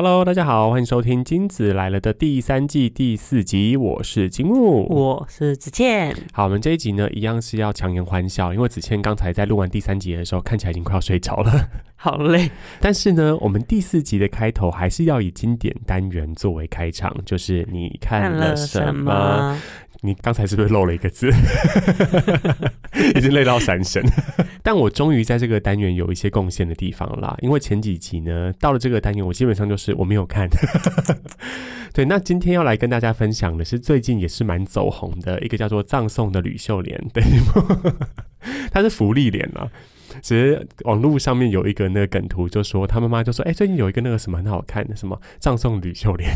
Hello，大家好，欢迎收听《金子来了》的第三季第四集，我是金木，我是子倩。好，我们这一集呢，一样是要强颜欢笑，因为子倩刚才在录完第三集的时候，看起来已经快要睡着了，好累。但是呢，我们第四集的开头还是要以经典单元作为开场，就是你看了什么？你刚才是不是漏了一个字？已经累到三神。但我终于在这个单元有一些贡献的地方啦，因为前几集呢，到了这个单元，我基本上就是我没有看。对，那今天要来跟大家分享的是最近也是蛮走红的一个叫做《葬送的吕秀莲》的一部，它是福利脸啊。其实网络上面有一个那个梗图，就说他妈妈就说：“哎，最近有一个那个什么很好看的，什么葬送吕秀莲，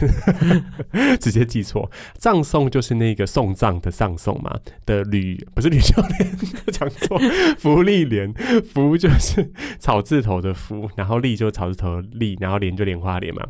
直接记错，葬送就是那个送葬的葬送嘛的吕，不是吕秀莲，讲错，福利莲，福就是草字头的福，然后利就是草字头的利，然后莲就莲花莲嘛。”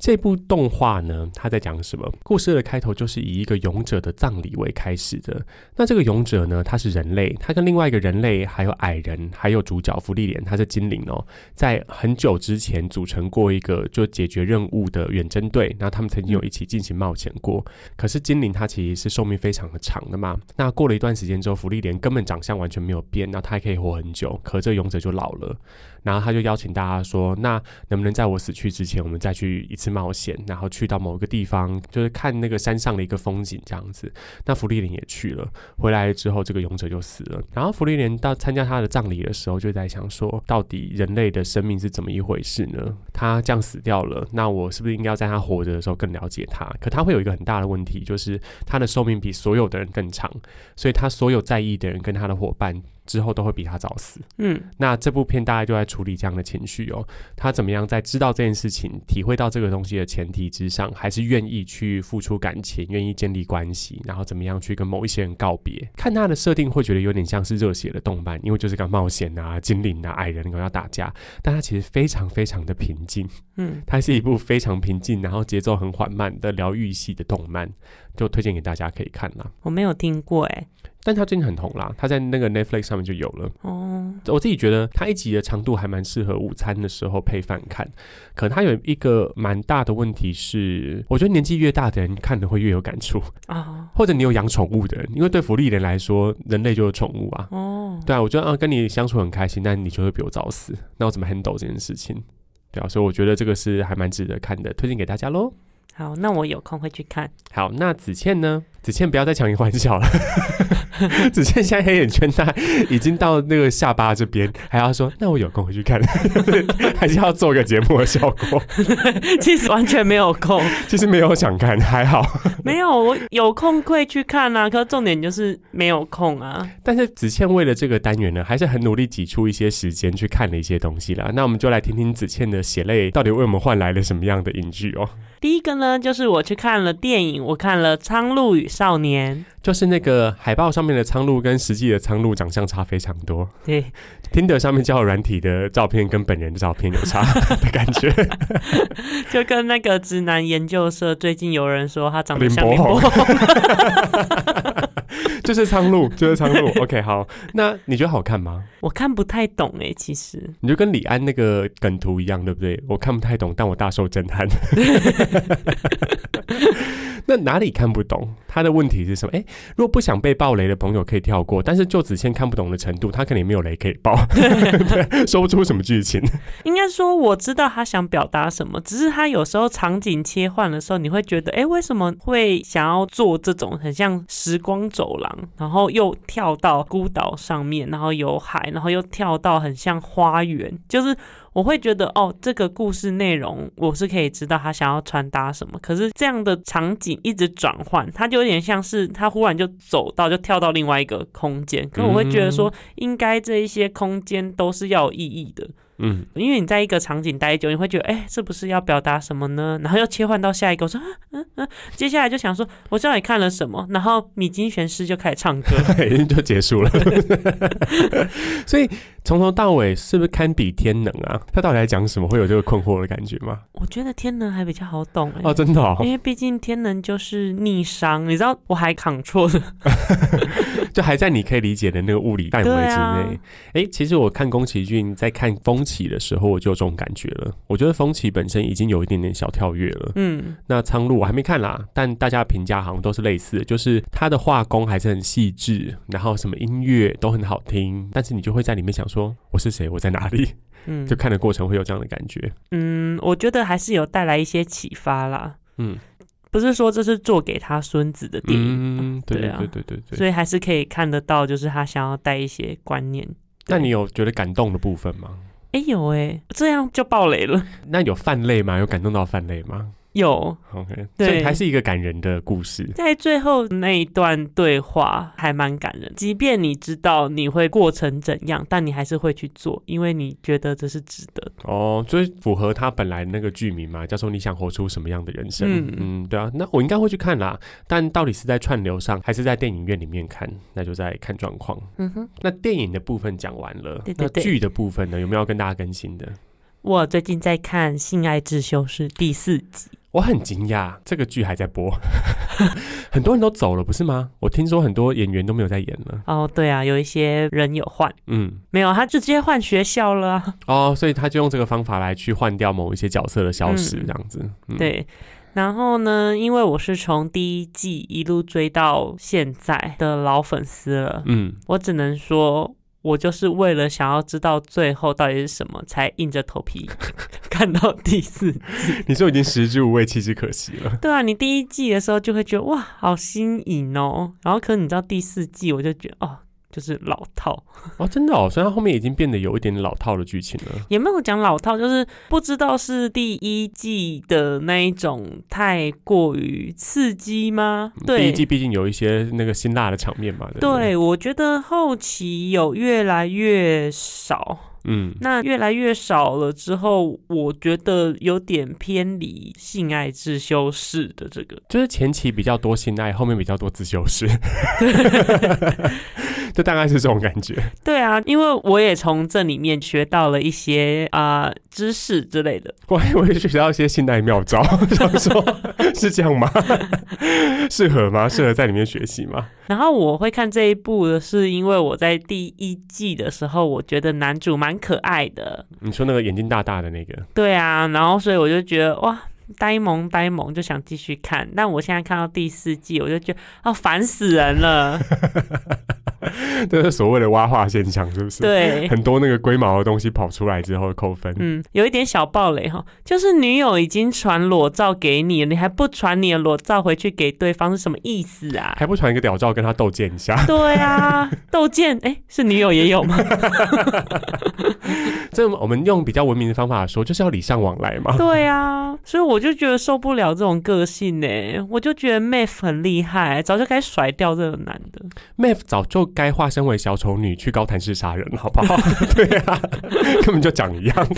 这部动画呢，它在讲什么？故事的开头就是以一个勇者的葬礼为开始的。那这个勇者呢，他是人类，他跟另外一个人类，还有矮人，还有主角福利莲，他是精灵哦，在很久之前组成过一个就解决任务的远征队。那他们曾经有一起进行冒险过。可是精灵它其实是寿命非常的长的嘛。那过了一段时间之后，福利莲根本长相完全没有变，那他还可以活很久。可这勇者就老了。然后他就邀请大家说：“那能不能在我死去之前，我们再去一次冒险？然后去到某个地方，就是看那个山上的一个风景这样子。”那福利莲也去了，回来之后，这个勇者就死了。然后福利莲到参加他的葬礼的时候，就在想说：“到底人类的生命是怎么一回事呢？他这样死掉了，那我是不是应该在他活着的时候更了解他？可他会有一个很大的问题，就是他的寿命比所有的人更长，所以他所有在意的人跟他的伙伴。”之后都会比他早死。嗯，那这部片大概就在处理这样的情绪哦。他怎么样在知道这件事情、体会到这个东西的前提之上，还是愿意去付出感情、愿意建立关系，然后怎么样去跟某一些人告别？看他的设定会觉得有点像是热血的动漫，因为就是个冒险啊、精灵啊、矮人要打架，但他其实非常非常的平静。嗯，它是一部非常平静，然后节奏很缓慢的疗愈系的动漫，就推荐给大家可以看啦。我没有听过哎。但他最近很红啦，他在那个 Netflix 上面就有了。哦，我自己觉得他一集的长度还蛮适合午餐的时候配饭看。可能它有一个蛮大的问题是，我觉得年纪越大的人看的会越有感触啊。或者你有养宠物的人，因为对福利人来说，人类就是宠物啊。哦，对啊，我觉得啊，跟你相处很开心，但你就会比我早死，那我怎么 handle 这件事情？对啊，所以我觉得这个是还蛮值得看的，推荐给大家喽。好，那我有空会去看。好，那子倩呢？子倩不要再强颜欢笑了。子倩现在黑眼圈大，已经到那个下巴这边，还要说那我有空回去看，还是要做个节目的效果。其实完全没有空，其实没有想看，还好。没有，我有空会去看啊，可重点就是没有空啊。但是子倩为了这个单元呢，还是很努力挤出一些时间去看了一些东西啦。那我们就来听听子倩的血泪到底为我们换来了什么样的影剧哦。第一个呢，就是我去看了电影，我看了《苍鹭与少年》，就是那个海报上面的苍鹭跟实际的苍鹭长相差非常多。对，，Tinder 上面交友软体的照片跟本人的照片有差 的感觉，就跟那个直男研究社最近有人说他长得像林柏宏。就是苍鹭，就是苍鹭。OK，好，那你觉得好看吗？我看不太懂哎，其实你就跟李安那个梗图一样，对不对？我看不太懂，但我大受震撼。那哪里看不懂？他的问题是什么？哎，如果不想被暴雷的朋友可以跳过，但是就子谦看不懂的程度，他肯定没有雷可以爆，说不出什么剧情。应该说我知道他想表达什么，只是他有时候场景切换的时候，你会觉得，哎，为什么会想要做这种很像时光走廊，然后又跳到孤岛上面，然后有海，然后又跳到很像花园，就是。我会觉得哦，这个故事内容我是可以知道他想要传达什么。可是这样的场景一直转换，它就有点像是他忽然就走到，就跳到另外一个空间。可我会觉得说，应该这一些空间都是要有意义的。嗯，因为你在一个场景待久，你会觉得，哎，这不是要表达什么呢？然后又切换到下一个，我说，嗯，接下来就想说，我知道你看了什么，然后米津玄师就开始唱歌，已经就结束了。所以从头到尾是不是堪比天能啊？他到底在讲什么？会有这个困惑的感觉吗？我觉得天能还比较好懂哎。哦，真的哦，因为毕竟天能就是逆商，你知道我还扛错了，就还在你可以理解的那个物理范围之内。哎，其实我看宫崎骏在看风起的时候，我就有这种感觉了。我觉得风起本身已经有一点点小跳跃了。嗯，那苍鹭我还没看啦，但大家评价好像都是类似的，就是他的画工还是很细致，然后什么音乐都很好听，但是你就会在里面想说，我是谁？我在哪里？嗯，就看的过程会有这样的感觉。嗯，我觉得还是有带来一些启发啦。嗯，不是说这是做给他孙子的电影。嗯，对啊，对对对对，所以还是可以看得到，就是他想要带一些观念。那你有觉得感动的部分吗？哎，有哎，这样就爆雷了。那有泛泪吗？有感动到泛泪吗？有，OK，所以还是一个感人的故事。在最后那一段对话还蛮感人，即便你知道你会过程怎样，但你还是会去做，因为你觉得这是值得。哦，所以符合他本来那个剧名嘛，叫做“你想活出什么样的人生”。嗯嗯，对啊，那我应该会去看啦。但到底是在串流上，还是在电影院里面看，那就在看状况。嗯哼，那电影的部分讲完了，那剧的部分呢，有没有要跟大家更新的？我最近在看《性爱自修室》第四集。我很惊讶，这个剧还在播，很多人都走了，不是吗？我听说很多演员都没有在演了。哦，对啊，有一些人有换，嗯，没有，他就直接换学校了。哦，所以他就用这个方法来去换掉某一些角色的消失，这样子。对，然后呢，因为我是从第一季一路追到现在的老粉丝了，嗯，我只能说。我就是为了想要知道最后到底是什么，才硬着头皮 看到第四季。你说已经食之无味，弃之可惜了。对啊，你第一季的时候就会觉得哇，好新颖哦。然后，可你知道第四季，我就觉得哦。就是老套 哦，真的哦，所以它后面已经变得有一点老套的剧情了。也没有讲老套，就是不知道是第一季的那一种太过于刺激吗？第一季毕竟有一些那个辛辣的场面嘛。对，我觉得后期有越来越少。嗯，那越来越少了之后，我觉得有点偏离性爱自修室的这个，就是前期比较多性爱，后面比较多自修室，就大概是这种感觉。对啊，因为我也从这里面学到了一些啊知识之类的，我我也学到一些信代妙招，想说是这样吗？适合吗？适合在里面学习吗？然后我会看这一部的是因为我在第一季的时候，我觉得男主蛮可爱的。你说那个眼睛大大的那个？对啊，然后所以我就觉得哇，呆萌呆萌，就想继续看。但我现在看到第四季，我就觉得啊，烦死人了。这是所谓的挖化现象，是不是？对，很多那个龟毛的东西跑出来之后扣分。嗯，有一点小暴雷哈，就是女友已经传裸照给你了，你还不传你的裸照回去给对方，是什么意思啊？还不传一个屌照跟他斗剑一下？对啊，斗剑，哎，是女友也有吗？这我们用比较文明的方法说，就是要礼尚往来嘛。对啊，所以我就觉得受不了这种个性呢，我就觉得 Mave 很厉害，早就该甩掉这个男的。Mave 早就。该化身为小丑女去高谈式杀人，好不好？对啊，根本就长一样。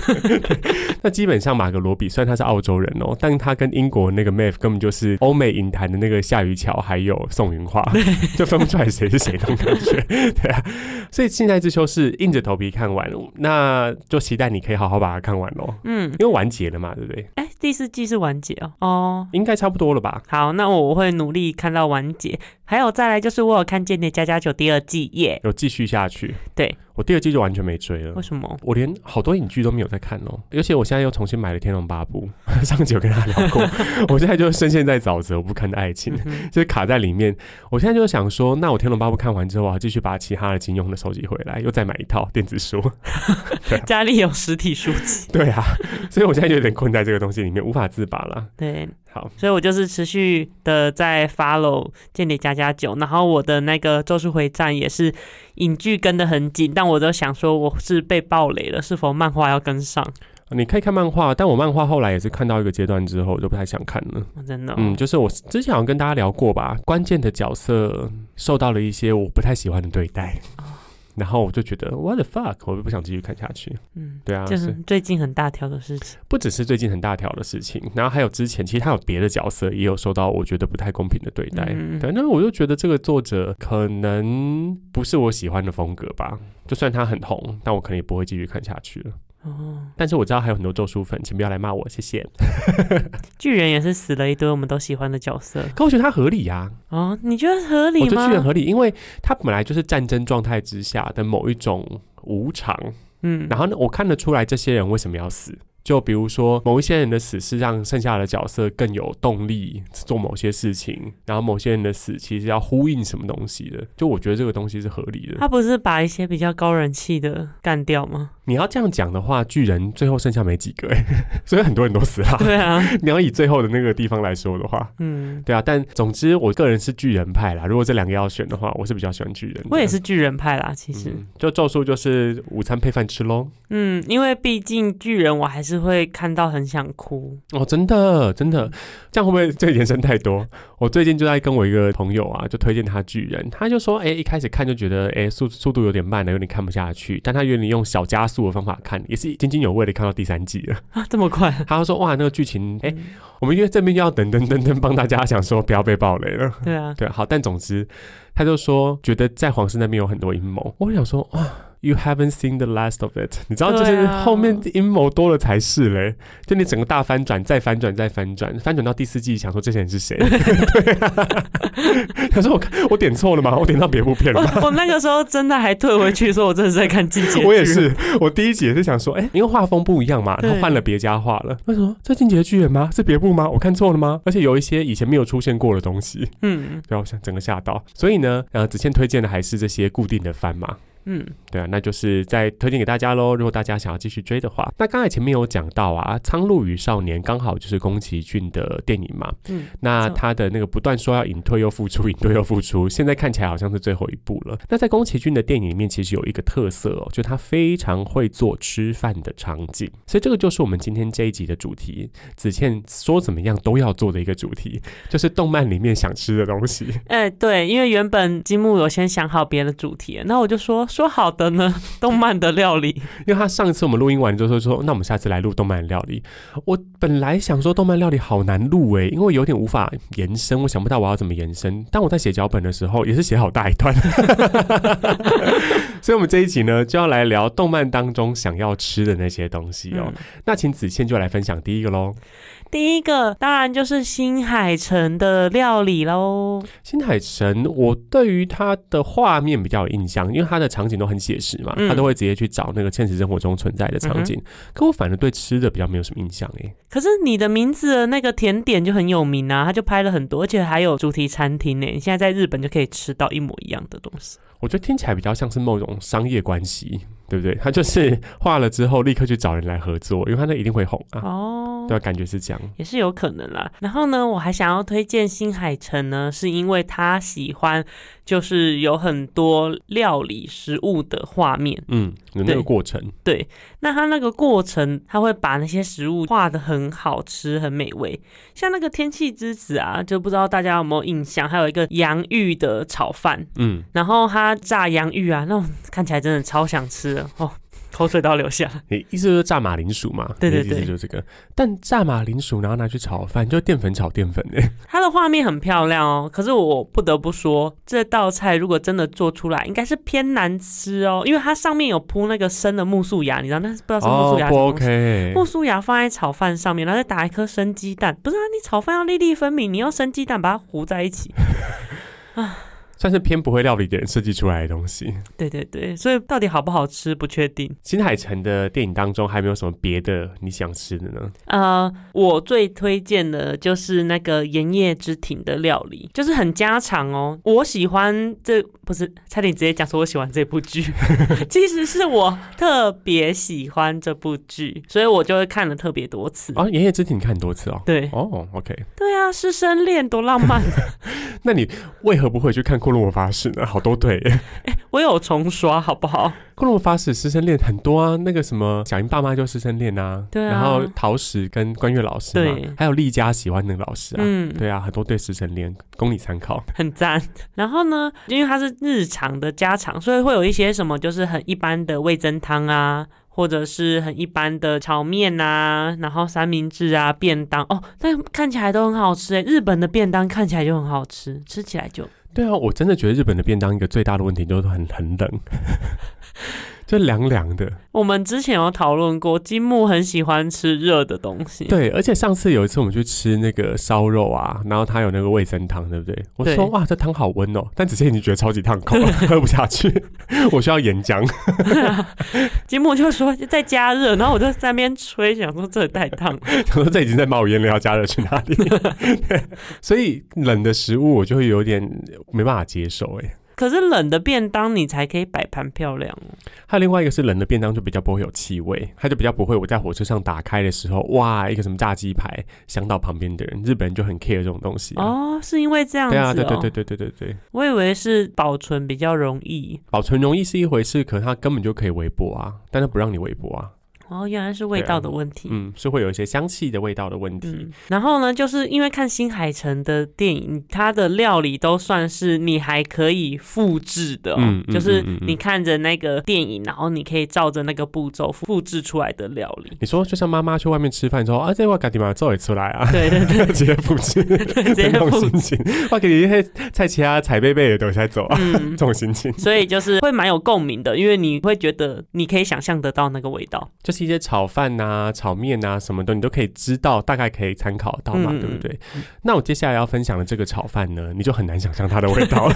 那基本上马格罗比虽然他是澳洲人哦，但他跟英国那个 Maeve 根本就是欧美影坛的那个夏雨乔还有宋云华，就分不出来谁是谁那种感觉。对啊，所以现在之秋是硬着头皮看完，那就期待你可以好好把它看完喽。嗯，因为完结了嘛，对不对？哎，第四季是完结哦。哦，应该差不多了吧？好，那我会努力看到完结。还有再来就是我有看《间谍加加酒》第二季耶，有继续下去。对。我第二季就完全没追了，为什么？我连好多影剧都没有在看哦，而且我现在又重新买了《天龙八部》，上集有跟大家聊过。我现在就深陷在沼泽不堪的爱情，就是卡在里面。我现在就想说，那我《天龙八部》看完之后，我要继续把其他的金庸的收集回来，又再买一套电子书。家里有实体书籍。对啊，所以我现在就有点困在这个东西里面，无法自拔了。对，好，所以我就是持续的在 follow《间谍加加九》，然后我的那个《咒术回战》也是。影剧跟得很紧，但我都想说我是被暴雷了，是否漫画要跟上？你可以看漫画，但我漫画后来也是看到一个阶段之后，我就不太想看了。真的，嗯，就是我之前好像跟大家聊过吧，关键的角色受到了一些我不太喜欢的对待。然后我就觉得 what the fuck，我就不想继续看下去。嗯，对啊，就是最近很大条的事情，不只是最近很大条的事情，然后还有之前其实他有别的角色也有受到我觉得不太公平的对待。反正我就觉得这个作者可能不是我喜欢的风格吧。就算他很红，但我可能也不会继续看下去了。哦，但是我知道还有很多咒术粉，请不要来骂我，谢谢。巨人也是死了一堆我们都喜欢的角色，可我觉得他合理呀。哦，你觉得合理吗？我觉得巨人合理，因为他本来就是战争状态之下的某一种无常。嗯，然后呢，我看得出来这些人为什么要死。就比如说，某一些人的死是让剩下的角色更有动力做某些事情，然后某些人的死其实要呼应什么东西的。就我觉得这个东西是合理的。他不是把一些比较高人气的干掉吗？你要这样讲的话，巨人最后剩下没几个哎，所以很多人都死了。对啊，你要以最后的那个地方来说的话，嗯，对啊。但总之，我个人是巨人派啦。如果这两个要选的话，我是比较喜欢巨人。我也是巨人派啦，其实就咒术就是午餐配饭吃喽。嗯，因为毕竟巨人，我还是会看到很想哭哦。真的，真的，这样会不会这个延伸太多？我最近就在跟我一个朋友啊，就推荐他巨人，他就说，哎，一开始看就觉得，哎，速速度有点慢了，有点看不下去。但他愿意用小加速的方法看，也是津津有味的看到第三季了啊，这么快？他说，哇，那个剧情，哎，我们因为这边要等等等等帮大家想说不要被暴雷了。对啊，对，好，但总之，他就说觉得在皇室那边有很多阴谋。我想说，哇。You haven't seen the last of it，你知道就是后面阴谋多了才是嘞，就你整个大翻转，再翻转，再翻转，翻转到第四季，想说这些人是谁？对啊，他说我我点错了吗？我点到别部片了吗？我那个时候真的还退回去说，我真的是在看季节我也是，我第一集也是想说，哎，因为画风不一样嘛，然后换了别家画了。为什么这进阶巨人吗？是别部吗？我看错了吗？而且有一些以前没有出现过的东西，嗯，然后想整个吓到。所以呢，呃，子倩推荐的还是这些固定的番嘛。嗯，对啊，那就是再推荐给大家喽。如果大家想要继续追的话，那刚才前面有讲到啊，《苍鹭与少年》刚好就是宫崎骏的电影嘛。嗯，那他的那个不断说要隐退又复出，隐退又复出，现在看起来好像是最后一部了。那在宫崎骏的电影里面，其实有一个特色哦，就他非常会做吃饭的场景，所以这个就是我们今天这一集的主题。子倩说怎么样都要做的一个主题，就是动漫里面想吃的东西。哎，对，因为原本积木有先想好别的主题，那我就说。说好的呢？动漫的料理，因为他上次我们录音完之后说，那我们下次来录动漫料理。我本来想说动漫料理好难录诶，因为有点无法延伸，我想不到我要怎么延伸。但我在写脚本的时候也是写好大一段，所以我们这一集呢就要来聊动漫当中想要吃的那些东西哦。那请子倩就来分享第一个喽。第一个当然就是新海诚的料理喽。新海诚，我对于他的画面比较有印象，因为他的场景都很写实嘛，他都会直接去找那个现实生活中存在的场景。可我反而对吃的比较没有什么印象诶。可是你的名字的那个甜点就很有名啊，他就拍了很多，而且还有主题餐厅呢。你现在在日本就可以吃到一模一样的东西。我觉得听起来比较像是某种商业关系。对不对？他就是画了之后立刻去找人来合作，因为他那一定会红啊。哦，对，感觉是这样，也是有可能啦。然后呢，我还想要推荐新海诚呢，是因为他喜欢。就是有很多料理食物的画面，嗯，有那个过程，对。那他那个过程，他会把那些食物画的很好吃、很美味。像那个天气之子啊，就不知道大家有没有印象？还有一个洋芋的炒饭，嗯，然后他炸洋芋啊，那种看起来真的超想吃哦。口水都要流下。你意思就是炸马铃薯嘛？对对对，就是这个。但炸马铃薯然后拿去炒饭，就淀粉炒淀粉哎。它的画面很漂亮哦，可是我不得不说，这道菜如果真的做出来，应该是偏难吃哦，因为它上面有铺那个生的木薯芽，你知道那是不知道是木薯芽不 OK？木薯芽放在炒饭上面，然后再打一颗生鸡蛋，不是啊？你炒饭要粒粒分明，你用生鸡蛋把它糊在一起啊。算是偏不会料理的人设计出来的东西。对对对，所以到底好不好吃不确定。新海诚的电影当中还没有什么别的你想吃的呢？呃，我最推荐的就是那个盐叶之庭的料理，就是很家常哦。我喜欢这不是差点直接讲说我喜欢这部剧，其实是我特别喜欢这部剧，所以我就会看了特别多次。啊，盐叶之庭看很多次哦。对，哦，OK。对啊，师生恋多浪漫。那你为何不会去看库？库洛魔法使呢，好多对。哎，我有重刷，好不好？库洛魔法使师生恋很多啊，那个什么小英爸妈就师生恋啊，对啊。然后陶石跟关月老师嘛，还有丽佳喜欢那个老师啊，嗯，对啊，很多对师生恋，供你参考。很赞。然后呢，因为它是日常的家常，所以会有一些什么，就是很一般的味增汤啊。或者是很一般的炒面啊，然后三明治啊，便当哦，但看起来都很好吃诶。日本的便当看起来就很好吃，吃起来就对啊，我真的觉得日本的便当一个最大的问题就是很很冷。就凉凉的。我们之前有讨论过，金木很喜欢吃热的东西。对，而且上次有一次我们去吃那个烧肉啊，然后他有那个味增汤，对不对？我说哇，这汤好温哦，但只是已经觉得超级烫口，喝不下去，我需要岩浆。金木就说在加热，然后我就在那边吹，想说这也太烫，想说这已经在冒烟了，要加热去哪里？所以冷的食物我就会有点没办法接受，哎。可是冷的便当你才可以摆盘漂亮哦。还有另外一个是冷的便当就比较不会有气味，它就比较不会我在火车上打开的时候，哇，一个什么炸鸡排想到旁边的人，日本人就很 care 这种东西哦，是因为这样子？对啊，对对对对对对对。我以为是保存比较容易，保存容易是一回事，可它根本就可以微波啊，但它不让你微波啊。哦，原来是味道的问题。嗯，是会有一些香气的味道的问题。然后呢，就是因为看新海诚的电影，它的料理都算是你还可以复制的。嗯，就是你看着那个电影，然后你可以照着那个步骤复制出来的料理。你说，就像妈妈去外面吃饭之后啊，这我赶紧把它做出来啊。对对对，直接复制，这种心情。我给你一些菜其他菜贝贝的都在走啊，这种心情。所以就是会蛮有共鸣的，因为你会觉得你可以想象得到那个味道，就是。一些炒饭呐、炒面呐什么的，你都可以知道，大概可以参考到嘛，对不对？那我接下来要分享的这个炒饭呢，你就很难想象它的味道了，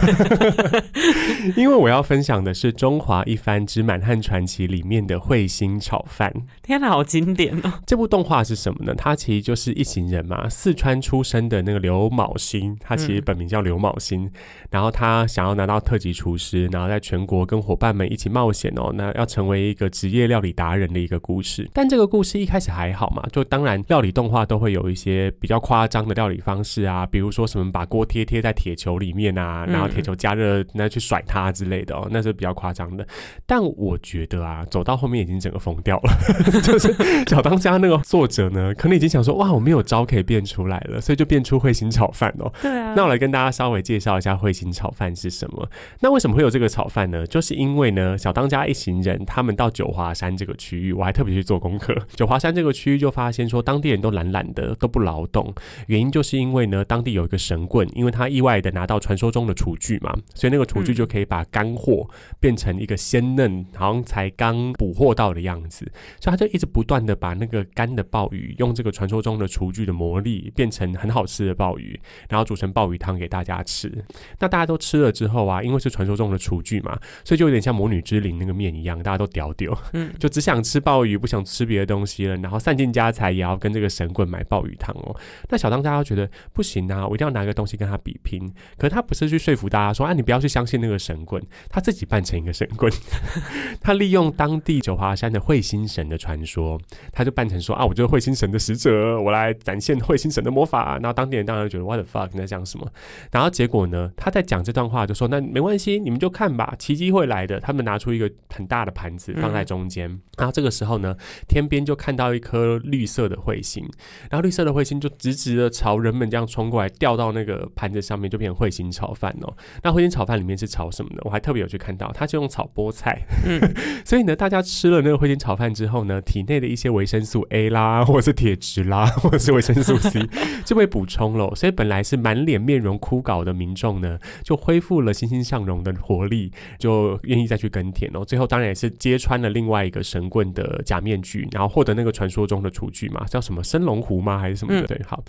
因为我要分享的是《中华一番之满汉传奇》里面的彗星炒饭。天哪，好经典哦！这部动画是什么呢？它其实就是一行人嘛，四川出生的那个刘卯星，他其实本名叫刘卯星，然后他想要拿到特级厨师，然后在全国跟伙伴们一起冒险哦，那要成为一个职业料理达人的一个故。故事，但这个故事一开始还好嘛，就当然料理动画都会有一些比较夸张的料理方式啊，比如说什么把锅贴贴在铁球里面啊，然后铁球加热那去甩它之类的哦，那是比较夸张的。但我觉得啊，走到后面已经整个疯掉了，就是小当家那个作者呢，可能已经想说哇，我没有招可以变出来了，所以就变出彗星炒饭哦。对啊，那我来跟大家稍微介绍一下彗星炒饭是什么。那为什么会有这个炒饭呢？就是因为呢，小当家一行人他们到九华山这个区域，我还特。去做功课，九华山这个区域就发现说，当地人都懒懒的，都不劳动。原因就是因为呢，当地有一个神棍，因为他意外的拿到传说中的厨具嘛，所以那个厨具就可以把干货变成一个鲜嫩，好像才刚捕获到的样子。所以他就一直不断的把那个干的鲍鱼，用这个传说中的厨具的魔力，变成很好吃的鲍鱼，然后煮成鲍鱼汤给大家吃。那大家都吃了之后啊，因为是传说中的厨具嘛，所以就有点像魔女之灵那个面一样，大家都屌屌，嗯，就只想吃鲍鱼。不想吃别的东西了，然后散尽家财也要跟这个神棍买鲍鱼汤哦。那小当家觉得不行啊，我一定要拿个东西跟他比拼。可是他不是去说服大家说啊，你不要去相信那个神棍，他自己扮成一个神棍，他利用当地九华山的彗星神的传说，他就扮成说啊，我就是彗星神的使者，我来展现彗星神的魔法。然后当地人当然觉得 what the fuck 你在讲什么？然后结果呢，他在讲这段话就说那没关系，你们就看吧，奇迹会来的。他们拿出一个很大的盘子放在中间，然后这个时候呢。天边就看到一颗绿色的彗星，然后绿色的彗星就直直的朝人们这样冲过来，掉到那个盘子上面，就变成彗星炒饭哦。那彗星炒饭里面是炒什么呢？我还特别有去看到，它是用炒菠菜。嗯，所以呢，大家吃了那个彗星炒饭之后呢，体内的一些维生素 A 啦，或者是铁质啦，或者是维生素 C 就被补充了。所以本来是满脸面容枯槁的民众呢，就恢复了欣欣向荣的活力，就愿意再去耕田哦。最后当然也是揭穿了另外一个神棍的假面具。然后获得那个传说中的厨具嘛，叫什么生龙湖吗？还是什么的？对，好。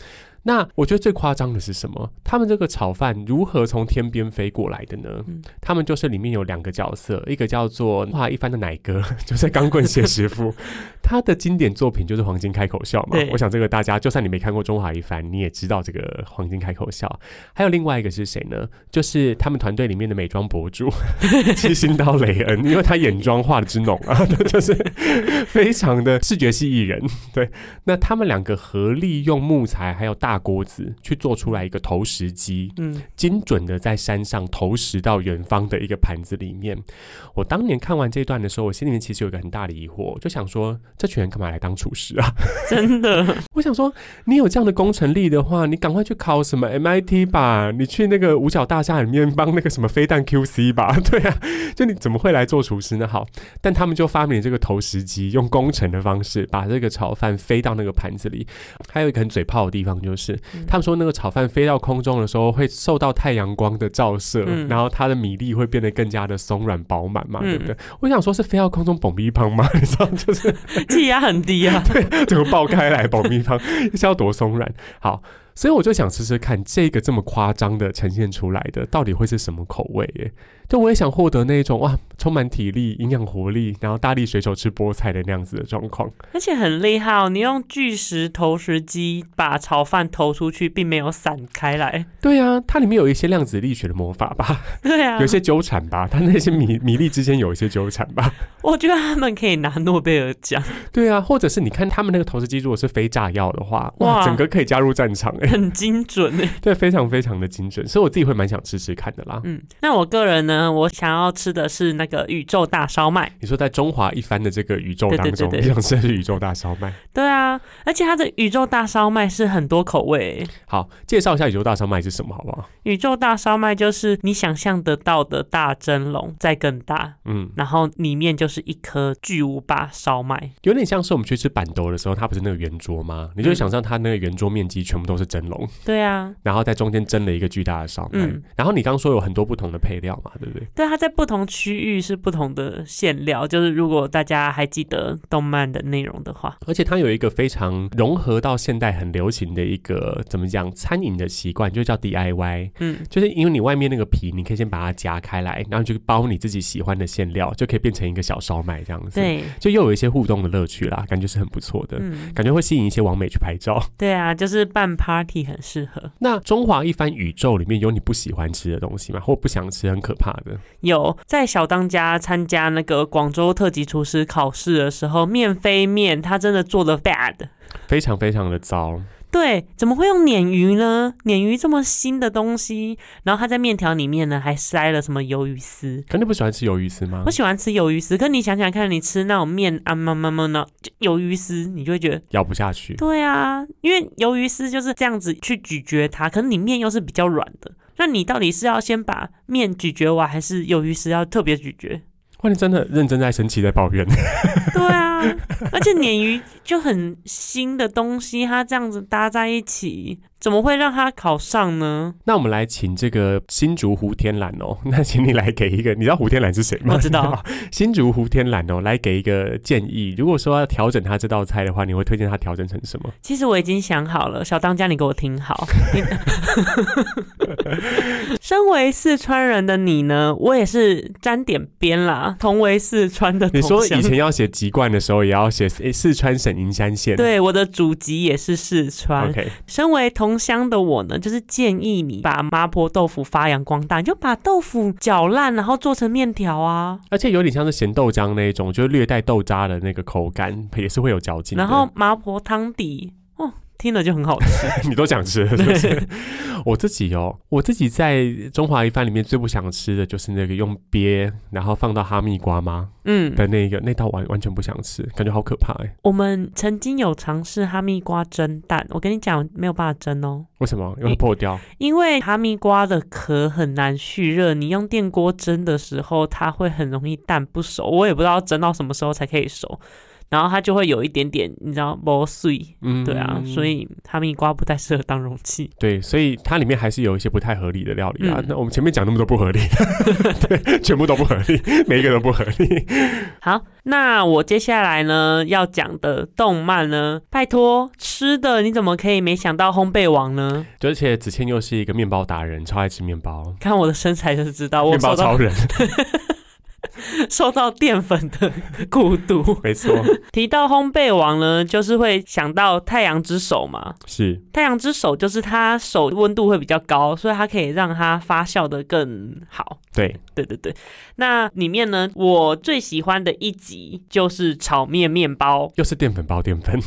那我觉得最夸张的是什么？他们这个炒饭如何从天边飞过来的呢？他们就是里面有两个角色，一个叫做华一番的奶哥，就是钢棍谢师傅，他的经典作品就是黄金开口笑嘛。我想这个大家就算你没看过中华一番，你也知道这个黄金开口笑。还有另外一个是谁呢？就是他们团队里面的美妆博主 七星刀雷恩，因为他眼妆画的之浓啊，就是 非常的视觉系艺人。对，那他们两个合力用木材还有大。锅子去做出来一个投石机，嗯，精准的在山上投石到远方的一个盘子里面。我当年看完这段的时候，我心里面其实有一个很大的疑惑，就想说，这群人干嘛来当厨师啊？真的，我想说，你有这样的工程力的话，你赶快去考什么 MIT 吧，你去那个五角大厦里面帮那个什么飞弹 QC 吧。对啊，就你怎么会来做厨师呢？好，但他们就发明这个投石机，用工程的方式把这个炒饭飞到那个盘子里。还有一个很嘴炮的地方，就是他们说那个炒饭飞到空中的时候，会受到太阳光的照射，然后它的米粒会变得更加的松软饱满嘛，对不对？我想说，是飞到空中爆米胖吗？你知道，就是 气压很低啊，对，整个爆开来爆米胖，是要多松软？好。所以我就想吃吃看，这个这么夸张的呈现出来的，到底会是什么口味？耶？就我也想获得那种哇，充满体力、营养活力，然后大力水手吃菠菜的那样子的状况。而且很厉害哦，你用巨石投石机把炒饭投出去，并没有散开来。对啊，它里面有一些量子力学的魔法吧？对啊，有些纠缠吧？它那些米米粒之间有一些纠缠吧？我觉得他们可以拿诺贝尔奖。对啊，或者是你看他们那个投石机，如果是非炸药的话，哇，整个可以加入战场哎。很精准诶，对，非常非常的精准，所以我自己会蛮想吃吃看的啦。嗯，那我个人呢，我想要吃的是那个宇宙大烧麦。你说在中华一番的这个宇宙当中，你想吃的是宇宙大烧麦？对啊，而且它的宇宙大烧麦是很多口味。好，介绍一下宇宙大烧麦是什么好不好？宇宙大烧麦就是你想象得到的大蒸笼再更大，嗯，然后里面就是一颗巨无霸烧麦，有点像是我们去吃板豆的时候，它不是那个圆桌吗？你就想象它那个圆桌面积全部都是蒸笼。对啊。然后在中间蒸了一个巨大的烧麦，然后你刚刚说有很多不同的配料嘛，对不对？对，它在不同区域是不同的馅料，就是如果大家还记得动漫的内容的话，而且它有一个非常融合到现代很流行的一个怎么讲餐饮的习惯，就叫 DIY，嗯，就是因为你外面那个皮，你可以先把它夹开来，然后就包你自己喜欢的馅料，就可以变成一个小烧麦这样子，对，就又有一些互动的乐趣啦，感觉是很不错的，嗯，感觉会吸引一些网美去拍照，对啊，就是办 party 很适合。那中华一番宇宙里面有你不喜欢吃的东西吗？或不想吃很可怕的？有，在小当家参加那个广州特级厨师考试的时候，面飞面他真的做的 bad，非常非常的糟。对，怎么会用鲶鱼呢？鲶鱼这么新的东西，然后它在面条里面呢，还塞了什么鱿鱼丝？肯定不喜欢吃鱿鱼丝吗？我喜欢吃鱿鱼丝，可你想想看，你吃那种面啊，么么么呢，鱿鱼丝，你就会觉得咬不下去。对啊，因为鱿鱼丝就是这样子去咀嚼它，可是你面又是比较软的，那你到底是要先把面咀嚼完，还是鱿鱼丝要特别咀嚼？关键真的认真在生气，在抱怨。对啊，而且鲶鱼就很新的东西，它这样子搭在一起。怎么会让他考上呢？那我们来请这个新竹胡天蓝哦，那请你来给一个，你知道胡天蓝是谁吗？我知道，新竹胡天蓝哦，来给一个建议。如果说要调整他这道菜的话，你会推荐他调整成什么？其实我已经想好了，小当家，你给我听好。身为四川人的你呢，我也是沾点边啦，同为四川的。你说以前要写籍贯的时候，也要写四川省营山县。对，我的祖籍也是四川。OK，身为同。同乡的我呢，就是建议你把麻婆豆腐发扬光大，你就把豆腐搅烂，然后做成面条啊。而且有点像是咸豆浆那一种，就是略带豆渣的那个口感，也是会有嚼劲。然后麻婆汤底。听了就很好吃，你都想吃是不是？我自己哦，我自己在中华一番里面最不想吃的就是那个用鳖然后放到哈密瓜吗？嗯，的那个那道完完全不想吃，感觉好可怕哎。我们曾经有尝试哈密瓜蒸蛋，我跟你讲没有办法蒸哦。为什么？因为破掉。因为哈密瓜的壳很难蓄热，你用电锅蒸的时候，它会很容易蛋不熟。我也不知道蒸到什么时候才可以熟。然后它就会有一点点，你知道磨碎，嗯，对啊，所以哈密瓜不太适合当容器。对，所以它里面还是有一些不太合理的料理啊。那我们前面讲那么多不合理，对，全部都不合理，每一个都不合理。好，那我接下来呢要讲的动漫呢，拜托吃的你怎么可以没想到烘焙王呢？而且子谦又是一个面包达人，超爱吃面包，看我的身材就是知道，面包超人。受到淀粉的孤独。没错，提到烘焙王呢，就是会想到太阳之手嘛。是太阳之手，就是它手温度会比较高，所以它可以让它发酵的更好。对，对对对。那里面呢，我最喜欢的一集就是炒面面包，又是淀粉包淀粉。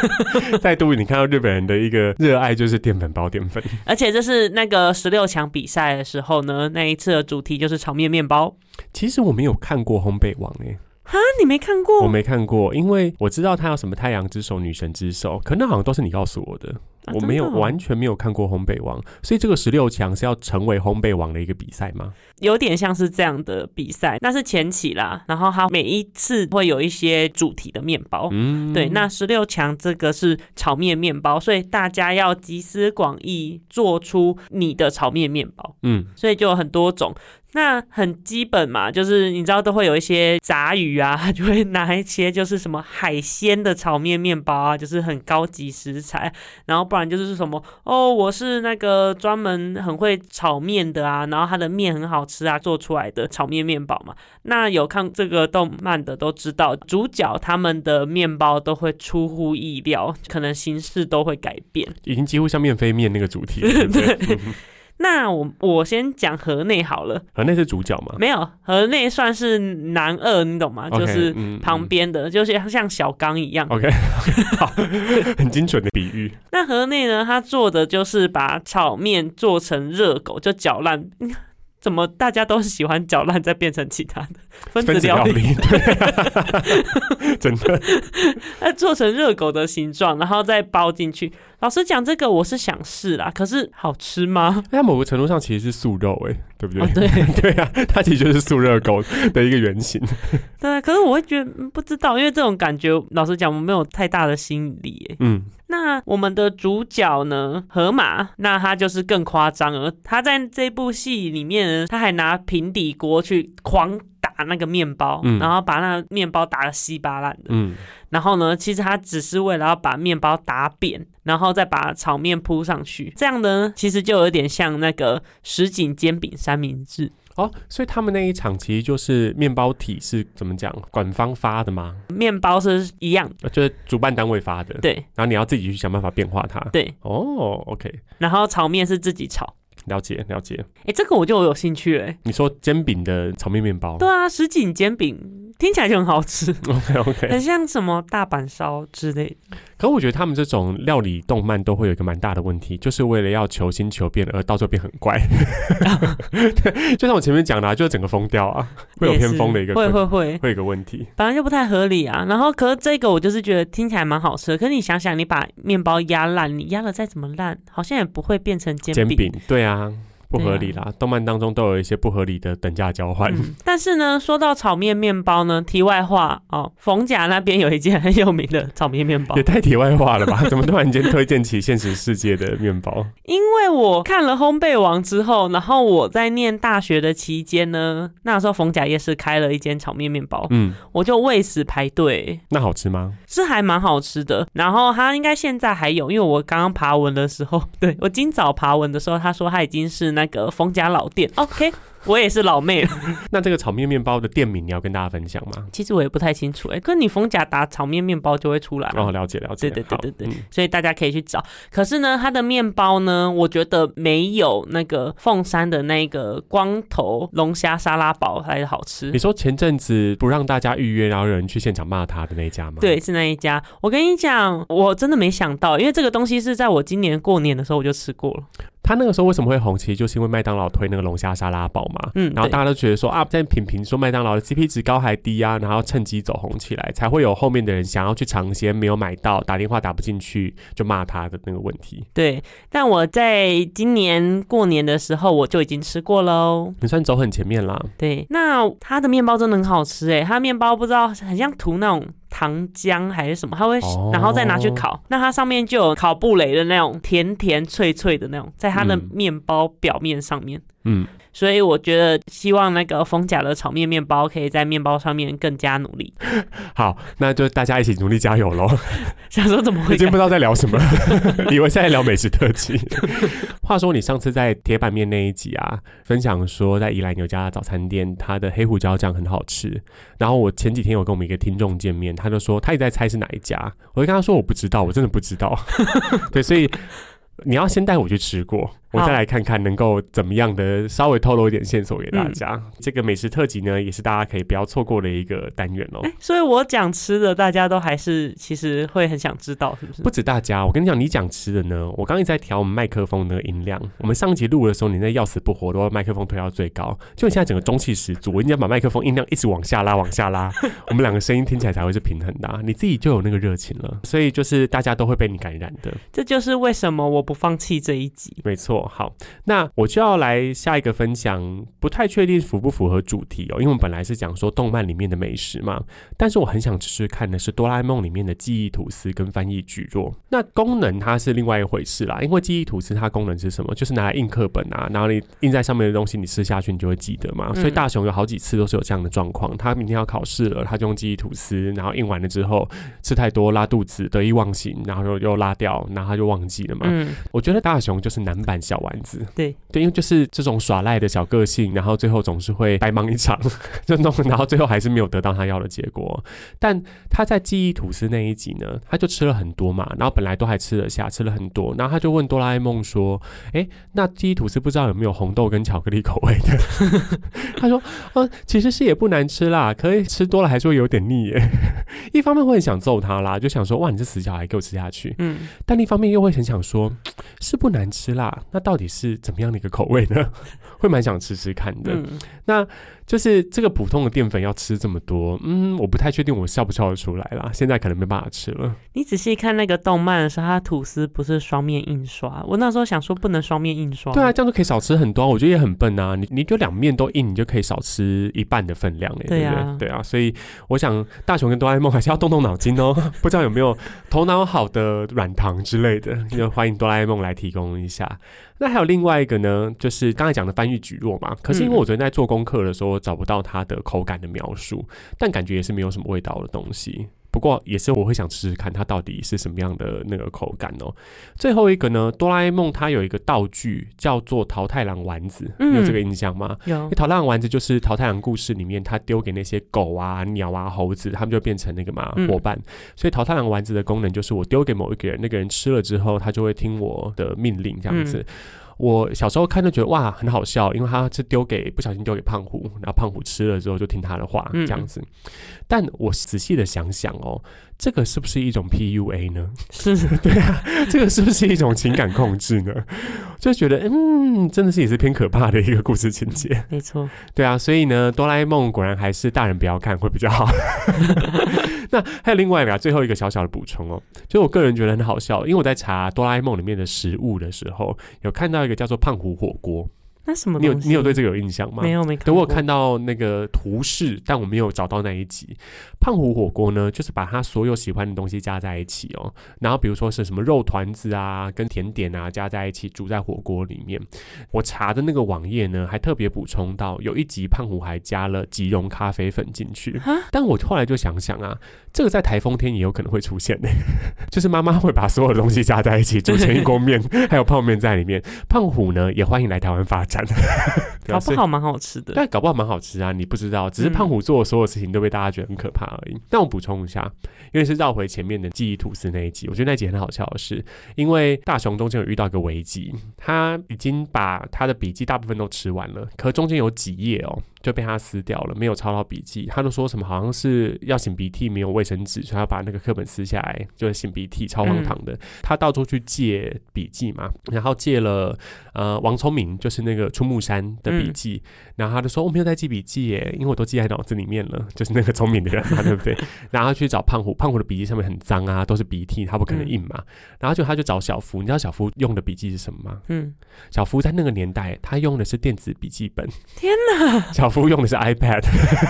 再度你看到日本人的一个热爱就是淀粉包淀粉，而且这是那个十六强比赛的时候呢，那一次的主题就是炒面面包。其实我没有看过烘焙王诶。啊，你没看过？我没看过，因为我知道他有什么太阳之手、女神之手，可那好像都是你告诉我的。我没有完全没有看过烘焙王，所以这个十六强是要成为烘焙王的一个比赛吗？有点像是这样的比赛，那是前期啦。然后它每一次会有一些主题的面包，嗯，对。那十六强这个是炒面面包，所以大家要集思广益做出你的炒面面包，嗯，所以就有很多种。那很基本嘛，就是你知道都会有一些杂鱼啊，就会拿一些就是什么海鲜的炒面面包啊，就是很高级食材，然后不然就是什么哦，我是那个专门很会炒面的啊，然后它的面很好吃啊，做出来的炒面面包嘛。那有看这个动漫的都知道，主角他们的面包都会出乎意料，可能形式都会改变，已经几乎像面飞面那个主题。对。那我我先讲河内好了，河内是主角吗？没有，河内算是男二，你懂吗？就是旁边的，就是像小刚一样。OK，好，很精准的比喻。那河内呢？他做的就是把炒面做成热狗，就搅烂。怎么大家都是喜欢搅烂再变成其他的 分子料理？对，真的。那做成热狗的形状，然后再包进去。老实讲，这个我是想试啦，可是好吃吗？它某个程度上其实是素肉，哎，对不对？对对啊，它其实就是素热狗的一个原型。对，可是我会觉得不知道，因为这种感觉，老实讲，我没有太大的心理。嗯，那我们的主角呢，河马，那他就是更夸张了。他在这部戏里面，他还拿平底锅去狂。打那个面包，然后把那面包打得稀巴烂的。嗯，然后呢，其实他只是为了要把面包打扁，然后再把炒面铺上去。这样呢，其实就有点像那个什锦煎饼三明治哦。所以他们那一场其实就是面包体是怎么讲？官方发的吗？面包是一样，就是主办单位发的。对，然后你要自己去想办法变化它。对，哦，OK。然后炒面是自己炒。了解了解，哎，这个我就有兴趣哎。你说煎饼的炒面面包？对啊，什锦煎饼听起来就很好吃。OK OK，很像什么大阪烧之类。可我觉得他们这种料理动漫都会有一个蛮大的问题，就是为了要求新求变，而到最后变很怪。对，就像我前面讲的，就是整个疯掉啊，会有偏疯的一个，会会会会有个问题，反正就不太合理啊。然后，可是这个我就是觉得听起来蛮好吃的。可是你想想，你把面包压烂，你压了再怎么烂，好像也不会变成煎饼。对啊。不合理啦，动漫当中都有一些不合理的等价交换。但是呢，说到炒面面包呢，题外话哦，冯甲那边有一间很有名的炒面面包，也太题外话了吧？怎么突然间推荐起现实世界的面包？因为我看了烘焙王之后，然后我在念大学的期间呢，那时候冯甲夜市开了一间炒面面包，嗯，我就为此排队。那好吃吗？是还蛮好吃的。然后他应该现在还有，因为我刚刚爬文的时候，对我今早爬文的时候，他说他已经是那。那个冯家老店，OK。我也是老妹了。那这个炒面面包的店名你要跟大家分享吗？其实我也不太清楚哎，可你冯家打炒面面包就会出来。哦，了解了解。对对对对对，所以大家可以去找。可是呢，它的面包呢，我觉得没有那个凤山的那个光头龙虾沙拉堡来的好吃。你说前阵子不让大家预约，然后有人去现场骂他的那一家吗？对，是那一家。我跟你讲，我真的没想到，因为这个东西是在我今年过年的时候我就吃过了。他那个时候为什么会红？其实就是因为麦当劳推那个龙虾沙拉堡嘛。嗯，然后大家都觉得说啊，在品评说麦当劳的 CP 值高还低啊，然后趁机走红起来，才会有后面的人想要去尝鲜，没有买到，打电话打不进去，就骂他的那个问题。对，但我在今年过年的时候我就已经吃过喽。你算走很前面啦。对，那它的面包真的很好吃哎，它面包不知道很像涂那种。糖浆还是什么，它会然后再拿去烤，那它上面就有烤布雷的那种甜甜脆脆的那种，在它的面包表面上面。嗯，所以我觉得希望那个丰甲的炒面面包可以在面包上面更加努力。好，那就大家一起努力加油喽！想说怎么会？已经不知道在聊什么，以为在聊美食特辑。话说你上次在铁板面那一集啊，分享说在宜兰有家早餐店，它的黑胡椒酱很好吃。然后我前几天有跟我们一个听众见面，他就说他也在猜是哪一家，我就跟他说我不知道，我真的不知道。对，所以你要先带我去吃过。我再来看看能够怎么样的稍微透露一点线索给大家。这个美食特辑呢，也是大家可以不要错过的一个单元哦。所以我讲吃的，大家都还是其实会很想知道，是不是？不止大家，我跟你讲，你讲吃的呢，我刚刚在调我们麦克风的音量。我们上集录的时候，你那要死不活，都把麦克风推到最高。就现在整个中气十足，我一定要把麦克风音量一直往下拉，往下拉，我们两个声音听起来才会是平衡的。啊你自己就有那个热情了，所以就是大家都会被你感染的。这就是为什么我不放弃这一集。没错，好，那。我就要来下一个分享，不太确定符不符合主题哦，因为我们本来是讲说动漫里面的美食嘛，但是我很想试试看的是哆啦 A 梦里面的记忆吐司跟翻译巨弱。那功能它是另外一回事啦，因为记忆吐司它功能是什么？就是拿来印课本啊，然后你印在上面的东西你吃下去你就会记得嘛。所以大雄有好几次都是有这样的状况，他明天要考试了，他就用记忆吐司，然后印完了之后吃太多拉肚子，得意忘形，然后又又拉掉，然后他就忘记了嘛。嗯，我觉得大雄就是男版小丸子。对。对，因为就是这种耍赖的小个性，然后最后总是会白忙一场，就弄，然后最后还是没有得到他要的结果。但他在记忆吐司那一集呢，他就吃了很多嘛，然后本来都还吃得下，吃了很多，然后他就问哆啦 A 梦说：“哎，那记忆吐司不知道有没有红豆跟巧克力口味的？” 他说：“呃，其实是也不难吃啦，可以吃多了还是会有点腻耶。一方面会很想揍他啦，就想说哇，你这死小孩，给我吃下去。嗯，但另一方面又会很想说，是不难吃啦，那到底是怎么样的一个口味呢？会蛮想吃吃看的。那。就是这个普通的淀粉要吃这么多，嗯，我不太确定我笑不笑得出来啦。现在可能没办法吃了。你仔细看那个动漫的时候，它吐司不是双面印刷。我那时候想说不能双面印刷。对啊，这样就可以少吃很多。我觉得也很笨啊。你你就两面都印，你就可以少吃一半的分量哎，对不对？对啊，所以我想大雄跟哆啦 A 梦还是要动动脑筋哦。不知道有没有头脑好的软糖之类的，就欢迎哆啦 A 梦来提供一下。那还有另外一个呢，就是刚才讲的翻译举弱嘛。可是因为我昨天在做功课的时候找不到它的口感的描述，但感觉也是没有什么味道的东西。不过也是我会想试试看它到底是什么样的那个口感哦。最后一个呢，哆啦 A 梦它有一个道具叫做桃太郎丸子，你有这个印象吗？有。桃太郎丸子就是桃太郎故事里面他丢给那些狗啊、鸟啊、猴子，他们就变成那个嘛伙伴。所以桃太郎丸子的功能就是我丢给某一个人，那个人吃了之后，他就会听我的命令这样子。我小时候看就觉得哇很好笑，因为他是丢给不小心丢给胖虎，然后胖虎吃了之后就听他的话这样子。但我仔细的想想哦。这个是不是一种 PUA 呢？是，对啊，这个是不是一种情感控制呢？就觉得，嗯，真的是也是偏可怕的一个故事情节。没错，对啊，所以呢，哆啦 A 梦果然还是大人不要看会比较好。那还有另外一个最后一个小小的补充哦，就我个人觉得很好笑，因为我在查哆啦 A 梦里面的食物的时候，有看到一个叫做胖虎火锅。那什么？你有你有对这个有印象吗？没有没。等我看到那个图示，但我没有找到那一集。胖虎火锅呢，就是把他所有喜欢的东西加在一起哦，然后比如说是什么肉团子啊，跟甜点啊加在一起煮在火锅里面。我查的那个网页呢，还特别补充到有一集胖虎还加了即溶咖啡粉进去。但我后来就想想啊，这个在台风天也有可能会出现呢，就是妈妈会把所有东西加在一起煮成一锅面，还有泡面在里面。胖虎呢也欢迎来台湾发展，搞不好蛮好吃的。但搞不好蛮好吃啊，你不知道，只是胖虎做的所有事情都被大家觉得很可怕。而已。那我补充一下，因为是绕回前面的记忆吐司那一集，我觉得那集很好笑的是，因为大雄中间有遇到一个危机，他已经把他的笔记大部分都吃完了，可中间有几页哦。就被他撕掉了，没有抄到笔记。他都说什么好像是要擤鼻涕，没有卫生纸，所以要把那个课本撕下来，就是擤鼻涕，超荒唐的。他到处去借笔记嘛，然后借了呃王聪明，就是那个出木山的笔记，然后他就说我没有在记笔记耶，因为我都记在脑子里面了，就是那个聪明的人嘛，对不对？然后去找胖虎，胖虎的笔记上面很脏啊，都是鼻涕，他不可能印嘛。然后就他就找小福，你知道小福用的笔记是什么吗？嗯，小福在那个年代，他用的是电子笔记本。天哪！小夫用的是 iPad，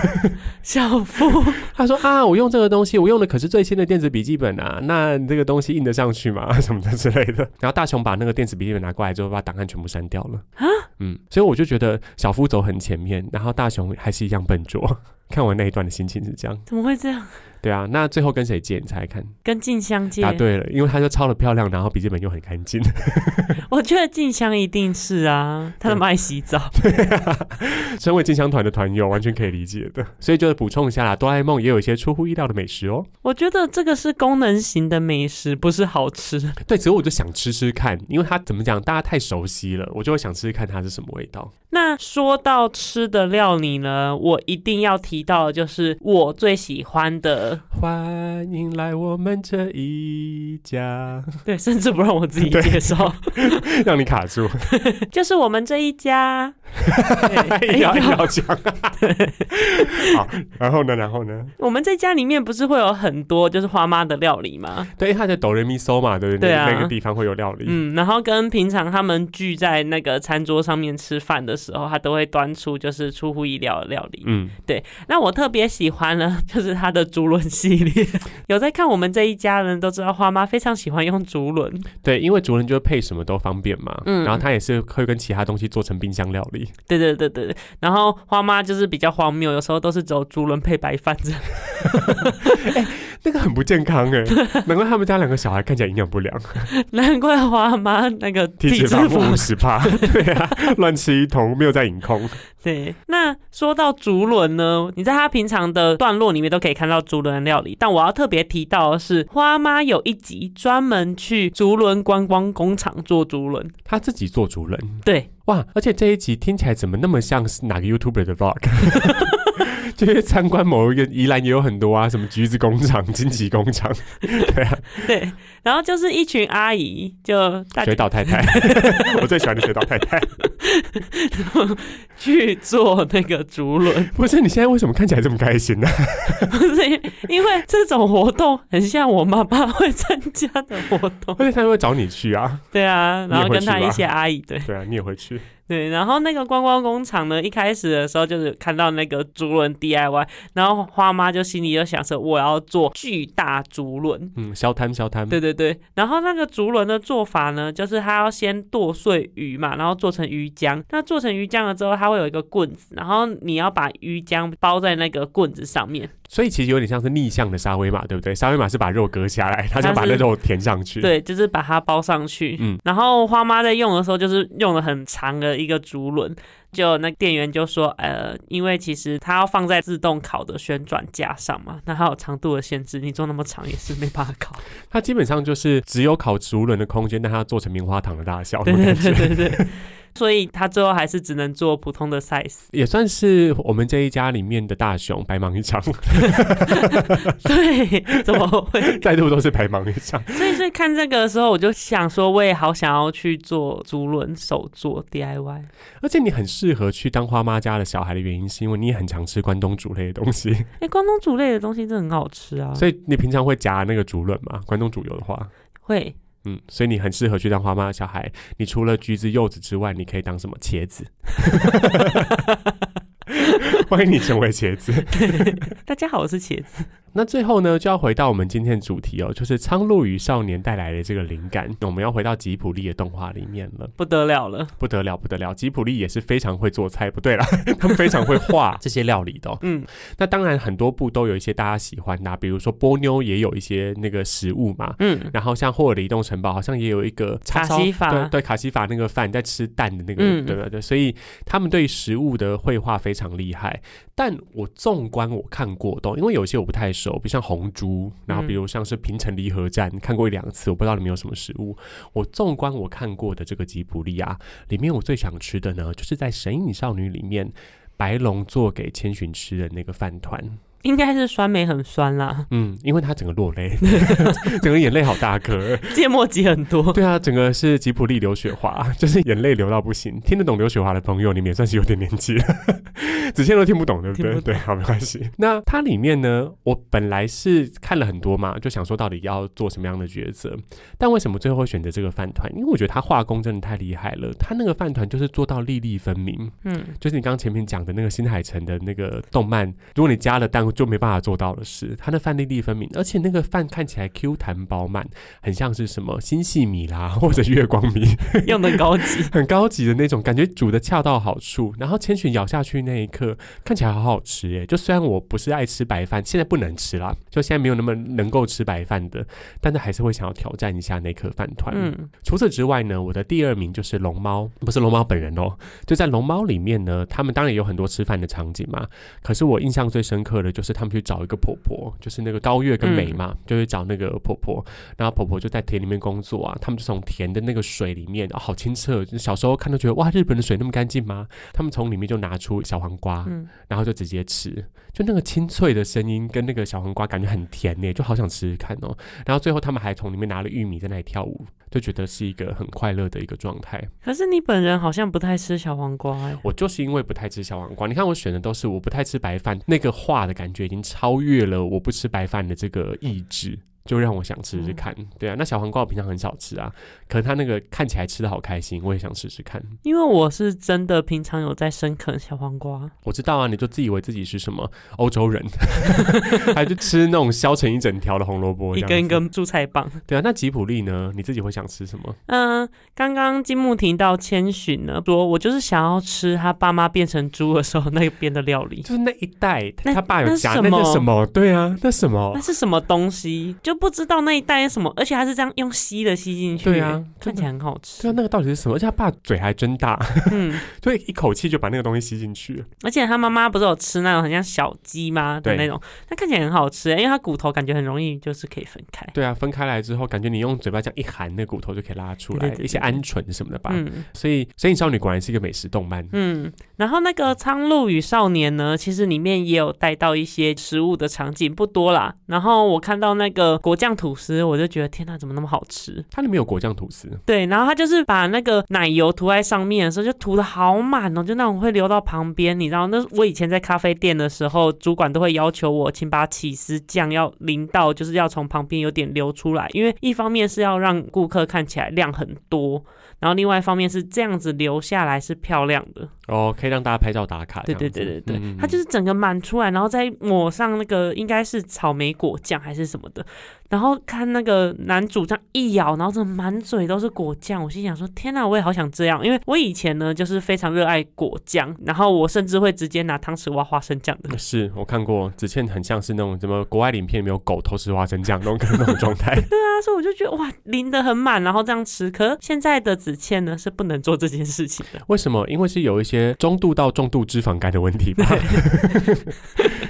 小夫他说啊，我用这个东西，我用的可是最新的电子笔记本啊，那这个东西印得上去吗？什么的之类的。然后大雄把那个电子笔记本拿过来之后，把档案全部删掉了啊。嗯，所以我就觉得小夫走很前面，然后大雄还是一样笨拙。看完那一段的心情是这样，怎么会这样？对啊，那最后跟谁借？你猜看？跟静香借。答对了，因为他就抄的漂亮，然后笔记本又很干净。我觉得静香一定是啊，他么爱洗澡。对啊，身为静香团的团友，完全可以理解的。所以就是补充一下啦，哆啦 A 梦也有一些出乎意料的美食哦。我觉得这个是功能型的美食，不是好吃。对，只是我就想吃吃看，因为它怎么讲，大家太熟悉了，我就会想吃吃看它是什么味道。那说到吃的料理呢，我一定要提到的就是我最喜欢的。欢迎来我们这一家。对，甚至不让我自己 介绍，让你卡住。就是我们这一家。要要讲。好，然后呢？然后呢？我们这家里面不是会有很多就是花妈的料理吗？对，他在哆来咪嗦嘛，对不对？对啊，那个地方会有料理。嗯，然后跟平常他们聚在那个餐桌上面吃饭的时候，他都会端出就是出乎意料的料理。嗯，对。那我特别喜欢呢，就是他的猪轮系列。有在看我们这一家人都知道，花妈非常喜欢用竹轮。对，因为竹轮就是配什么都方便嘛。嗯，然后它也是会跟其他东西做成冰箱料理。对对对对对，然后花妈就是比较荒谬，有时候都是走竹轮配白饭这样。哎，那个很不健康哎，难怪他们家两个小孩看起来营养不良。难怪花妈那个体质五十趴，对啊，乱吃一通，没有在饮空。对，那说到竹轮呢，你在他平常的段落里面都可以看到竹轮料理，但我要特别提到的是，花妈有一集专门去竹轮观光工厂做竹轮，他自己做竹轮。对。哇！而且这一集听起来怎么那么像是哪个 YouTuber 的 Vlog？就是参观某一个宜兰也有很多啊，什么橘子工厂、金棘工厂，对啊，对。然后就是一群阿姨，就水岛太太，我最喜欢的水岛太太，去做那个竹轮。不是，你现在为什么看起来这么开心呢？不是，因为这种活动很像我妈妈会参加的活动，而且她会找你去啊。对啊，然后跟她一些阿姨，对，对啊，你也会去。对，然后那个观光工厂呢，一开始的时候就是看到那个竹轮 DIY，然后花妈就心里就想说，我要做巨大竹轮，嗯，小摊小摊，对对对。然后那个竹轮的做法呢，就是它要先剁碎鱼嘛，然后做成鱼浆。那做成鱼浆了之后，它会有一个棍子，然后你要把鱼浆包在那个棍子上面。所以其实有点像是逆向的沙威玛，对不对？沙威玛是把肉割下来，他就把那肉填上去。对，就是把它包上去。嗯，然后花妈在用的时候，就是用了很长的一个竹轮，就那店员就说，呃，因为其实它要放在自动烤的旋转架上嘛，那它有长度的限制，你做那么长也是没办法烤。它基本上就是只有烤竹轮的空间，但它做成棉花糖的大小。对对对对对。所以他最后还是只能做普通的 size，也算是我们这一家里面的大熊，白忙一场。对，怎么会 再度都是白忙一场？所以，所以看这个的时候，我就想说，我也好想要去做竹轮手做 DIY。而且你很适合去当花妈家的小孩的原因，是因为你也很常吃关东煮类的东西。哎，关东煮类的东西真的很好吃啊！所以你平常会夹那个竹轮吗？关东煮有的话会。嗯，所以你很适合去当花妈的小孩。你除了橘子、柚子之外，你可以当什么？茄子。欢迎你成为茄子。大家好，我是茄子。那最后呢，就要回到我们今天的主题哦，就是《苍鹭与少年》带来的这个灵感。我们要回到吉普力的动画里面了，不得了了，不得了，不得了！吉普力也是非常会做菜，不对了，他们非常会画这些料理的。嗯，那当然很多部都有一些大家喜欢的，比如说波妞也有一些那个食物嘛。嗯，然后像霍尔的移动城堡好像也有一个卡西法，对对，卡西法那个饭在吃蛋的那个，对对对，所以他们对食物的绘画非常厉害。但我纵观我看过都，因为有些我不太熟，比如像红猪，然后比如像是平城离合站看过一两次，我不知道里面有什么食物。我纵观我看过的这个吉卜力啊，里面我最想吃的呢，就是在《神隐少女》里面白龙做给千寻吃的那个饭团。应该是酸梅很酸啦，嗯，因为他整个落泪，整个眼泪好大颗，芥末挤很多。对啊，整个是吉普力流雪花，就是眼泪流到不行。听得懂刘雪华的朋友，你们也算是有点年纪了。子倩都听不懂，对不对？对，好，没关系。那它里面呢，我本来是看了很多嘛，就想说到底要做什么样的抉择，但为什么最后会选择这个饭团？因为我觉得他画工真的太厉害了，他那个饭团就是做到粒粒分明。嗯，就是你刚刚前面讲的那个新海诚的那个动漫，如果你加了蛋就没办法做到的事。它的饭粒粒分明，而且那个饭看起来 Q 弹饱满，很像是什么星系米啦，或者月光米，用的高级，很高级的那种感觉，煮的恰到好处。然后千寻咬下去那一刻，看起来好好吃耶！就虽然我不是爱吃白饭，现在不能吃啦，就现在没有那么能够吃白饭的，但是还是会想要挑战一下那颗饭团。嗯，除此之外呢，我的第二名就是龙猫，不是龙猫本人哦，就在龙猫里面呢，他们当然有很多吃饭的场景嘛。可是我印象最深刻的就是他们去找一个婆婆，就是那个高月跟美嘛，就去找那个婆婆，然后婆婆就在田里面工作啊，他们就从田的那个水里面，好清澈，小时候看都觉得哇，日本的水那么干净吗？他们从里面就拿出小黄瓜，嗯然后就直接吃，就那个清脆的声音跟那个小黄瓜感觉很甜呢，就好想吃吃看哦。然后最后他们还从里面拿了玉米在那里跳舞，就觉得是一个很快乐的一个状态。可是你本人好像不太吃小黄瓜哎，我就是因为不太吃小黄瓜。你看我选的都是我不太吃白饭，那个画的感觉已经超越了我不吃白饭的这个意志。就让我想吃吃看，对啊，那小黄瓜我平常很少吃啊，可能他那个看起来吃的好开心，我也想吃吃看。因为我是真的平常有在生啃小黄瓜，我知道啊，你就自以为自己是什么欧洲人，还是吃那种削成一整条的红萝卜，一根一根蔬菜棒。对啊，那吉普力呢？你自己会想吃什么？嗯，刚刚金木听到千寻呢，说我就是想要吃他爸妈变成猪的时候那边的料理，就是那一代他爸有夹那个什么？对啊，那什么？那是什么东西？就。就不知道那一袋是什么，而且它是这样用吸的吸进去，对啊，看起来很好吃。对啊，那个到底是什么？而且他爸嘴还真大，嗯，所以一口气就把那个东西吸进去。而且他妈妈不是有吃那种很像小鸡吗的那种？那看起来很好吃，因为它骨头感觉很容易就是可以分开。对啊，分开来之后，感觉你用嘴巴这样一含，那骨头就可以拉出来，一些鹌鹑什么的吧。嗯，所以《神隐少女》果然是一个美食动漫。嗯，然后那个《苍鹭与少年》呢，其实里面也有带到一些食物的场景，不多啦。然后我看到那个果酱吐司。我就觉得天哪，怎么那么好吃？它里面有果酱吐司，对，然后它就是把那个奶油涂在上面的时候，就涂的好满哦，就那种会流到旁边。你知道，那我以前在咖啡店的时候，主管都会要求我，请把起司酱要淋到，就是要从旁边有点流出来，因为一方面是要让顾客看起来量很多。然后另外一方面是这样子留下来是漂亮的。哦，可以让大家拍照打卡。对对对对对，它就是整个满出来，然后再抹上那个应该是草莓果酱还是什么的，然后看那个男主这样一咬，然后这满嘴都是果酱，我心想说天哪，我也好想这样，因为我以前呢就是非常热爱果酱，然后我甚至会直接拿汤匙挖花生酱的。是我看过子倩很像是那种什么国外影片里面有狗偷吃花生酱那种那种状态。对啊，所以我就觉得哇淋得很满，然后这样吃，可是现在的子。子倩呢是不能做这件事情的，为什么？因为是有一些中度到重度脂肪肝的问题吧，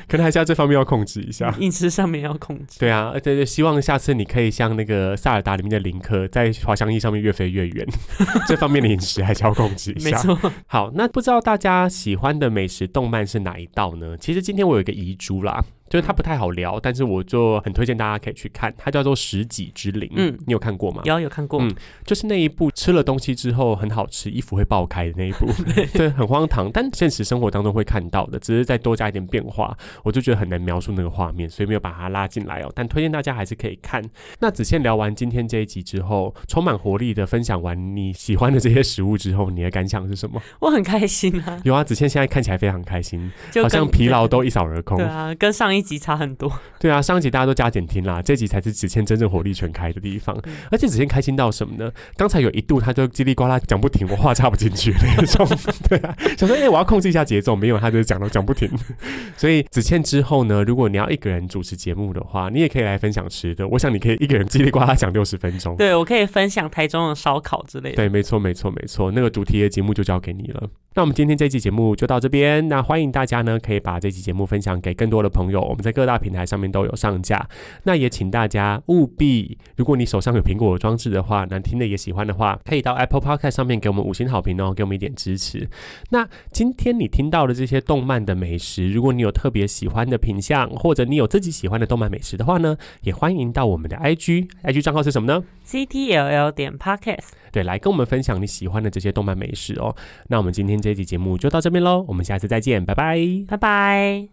可能还是要这方面要控制一下，饮食上面要控制。对啊，对对，希望下次你可以像那个萨尔达里面的林克，在滑翔翼上面越飞越远，这方面的饮食还是要控制一下。没错。好，那不知道大家喜欢的美食动漫是哪一道呢？其实今天我有一个遗珠啦。就是它不太好聊，但是我就很推荐大家可以去看，它叫做《食戟之灵》。嗯，你有看过吗？有，有看过。嗯，就是那一部吃了东西之后很好吃，衣服会爆开的那一部。对，很荒唐，但现实生活当中会看到的，只是再多加一点变化，我就觉得很难描述那个画面，所以没有把它拉进来哦。但推荐大家还是可以看。那子倩聊完今天这一集之后，充满活力的分享完你喜欢的这些食物之后，你的感想是什么？我很开心啊！有啊，子倩现在看起来非常开心，好像疲劳都一扫而空。对啊，跟上一集差很多。对啊，上一集大家都加减听啦，这集才是子谦真正火力全开的地方。而且子谦开心到什么呢？刚才有一度他就叽里呱啦讲不停，我话插不进去那种。对啊，想说哎，我要控制一下节奏，没有他就讲都讲不停。所以子谦之后呢，如果你要一个人主持节目的话，你也可以来分享吃的。我想你可以一个人叽里呱啦讲六十分钟。对，我可以分享台中的烧烤之类的。对，没错，没错，没错，那个主题的节目就交给你了。那我们今天这期节目就到这边。那欢迎大家呢，可以把这期节目分享给更多的朋友。我们在各大平台上面都有上架。那也请大家务必，如果你手上有苹果装置的话，那听的也喜欢的话，可以到 Apple Podcast 上面给我们五星好评哦，给我们一点支持。那今天你听到的这些动漫的美食，如果你有特别喜欢的品相，或者你有自己喜欢的动漫美食的话呢，也欢迎到我们的 IG，IG 账号是什么呢？CTLL 点 Podcast。对，来跟我们分享你喜欢的这些动漫美食哦。那我们今天这期节目就到这边喽，我们下次再见，拜拜，拜拜。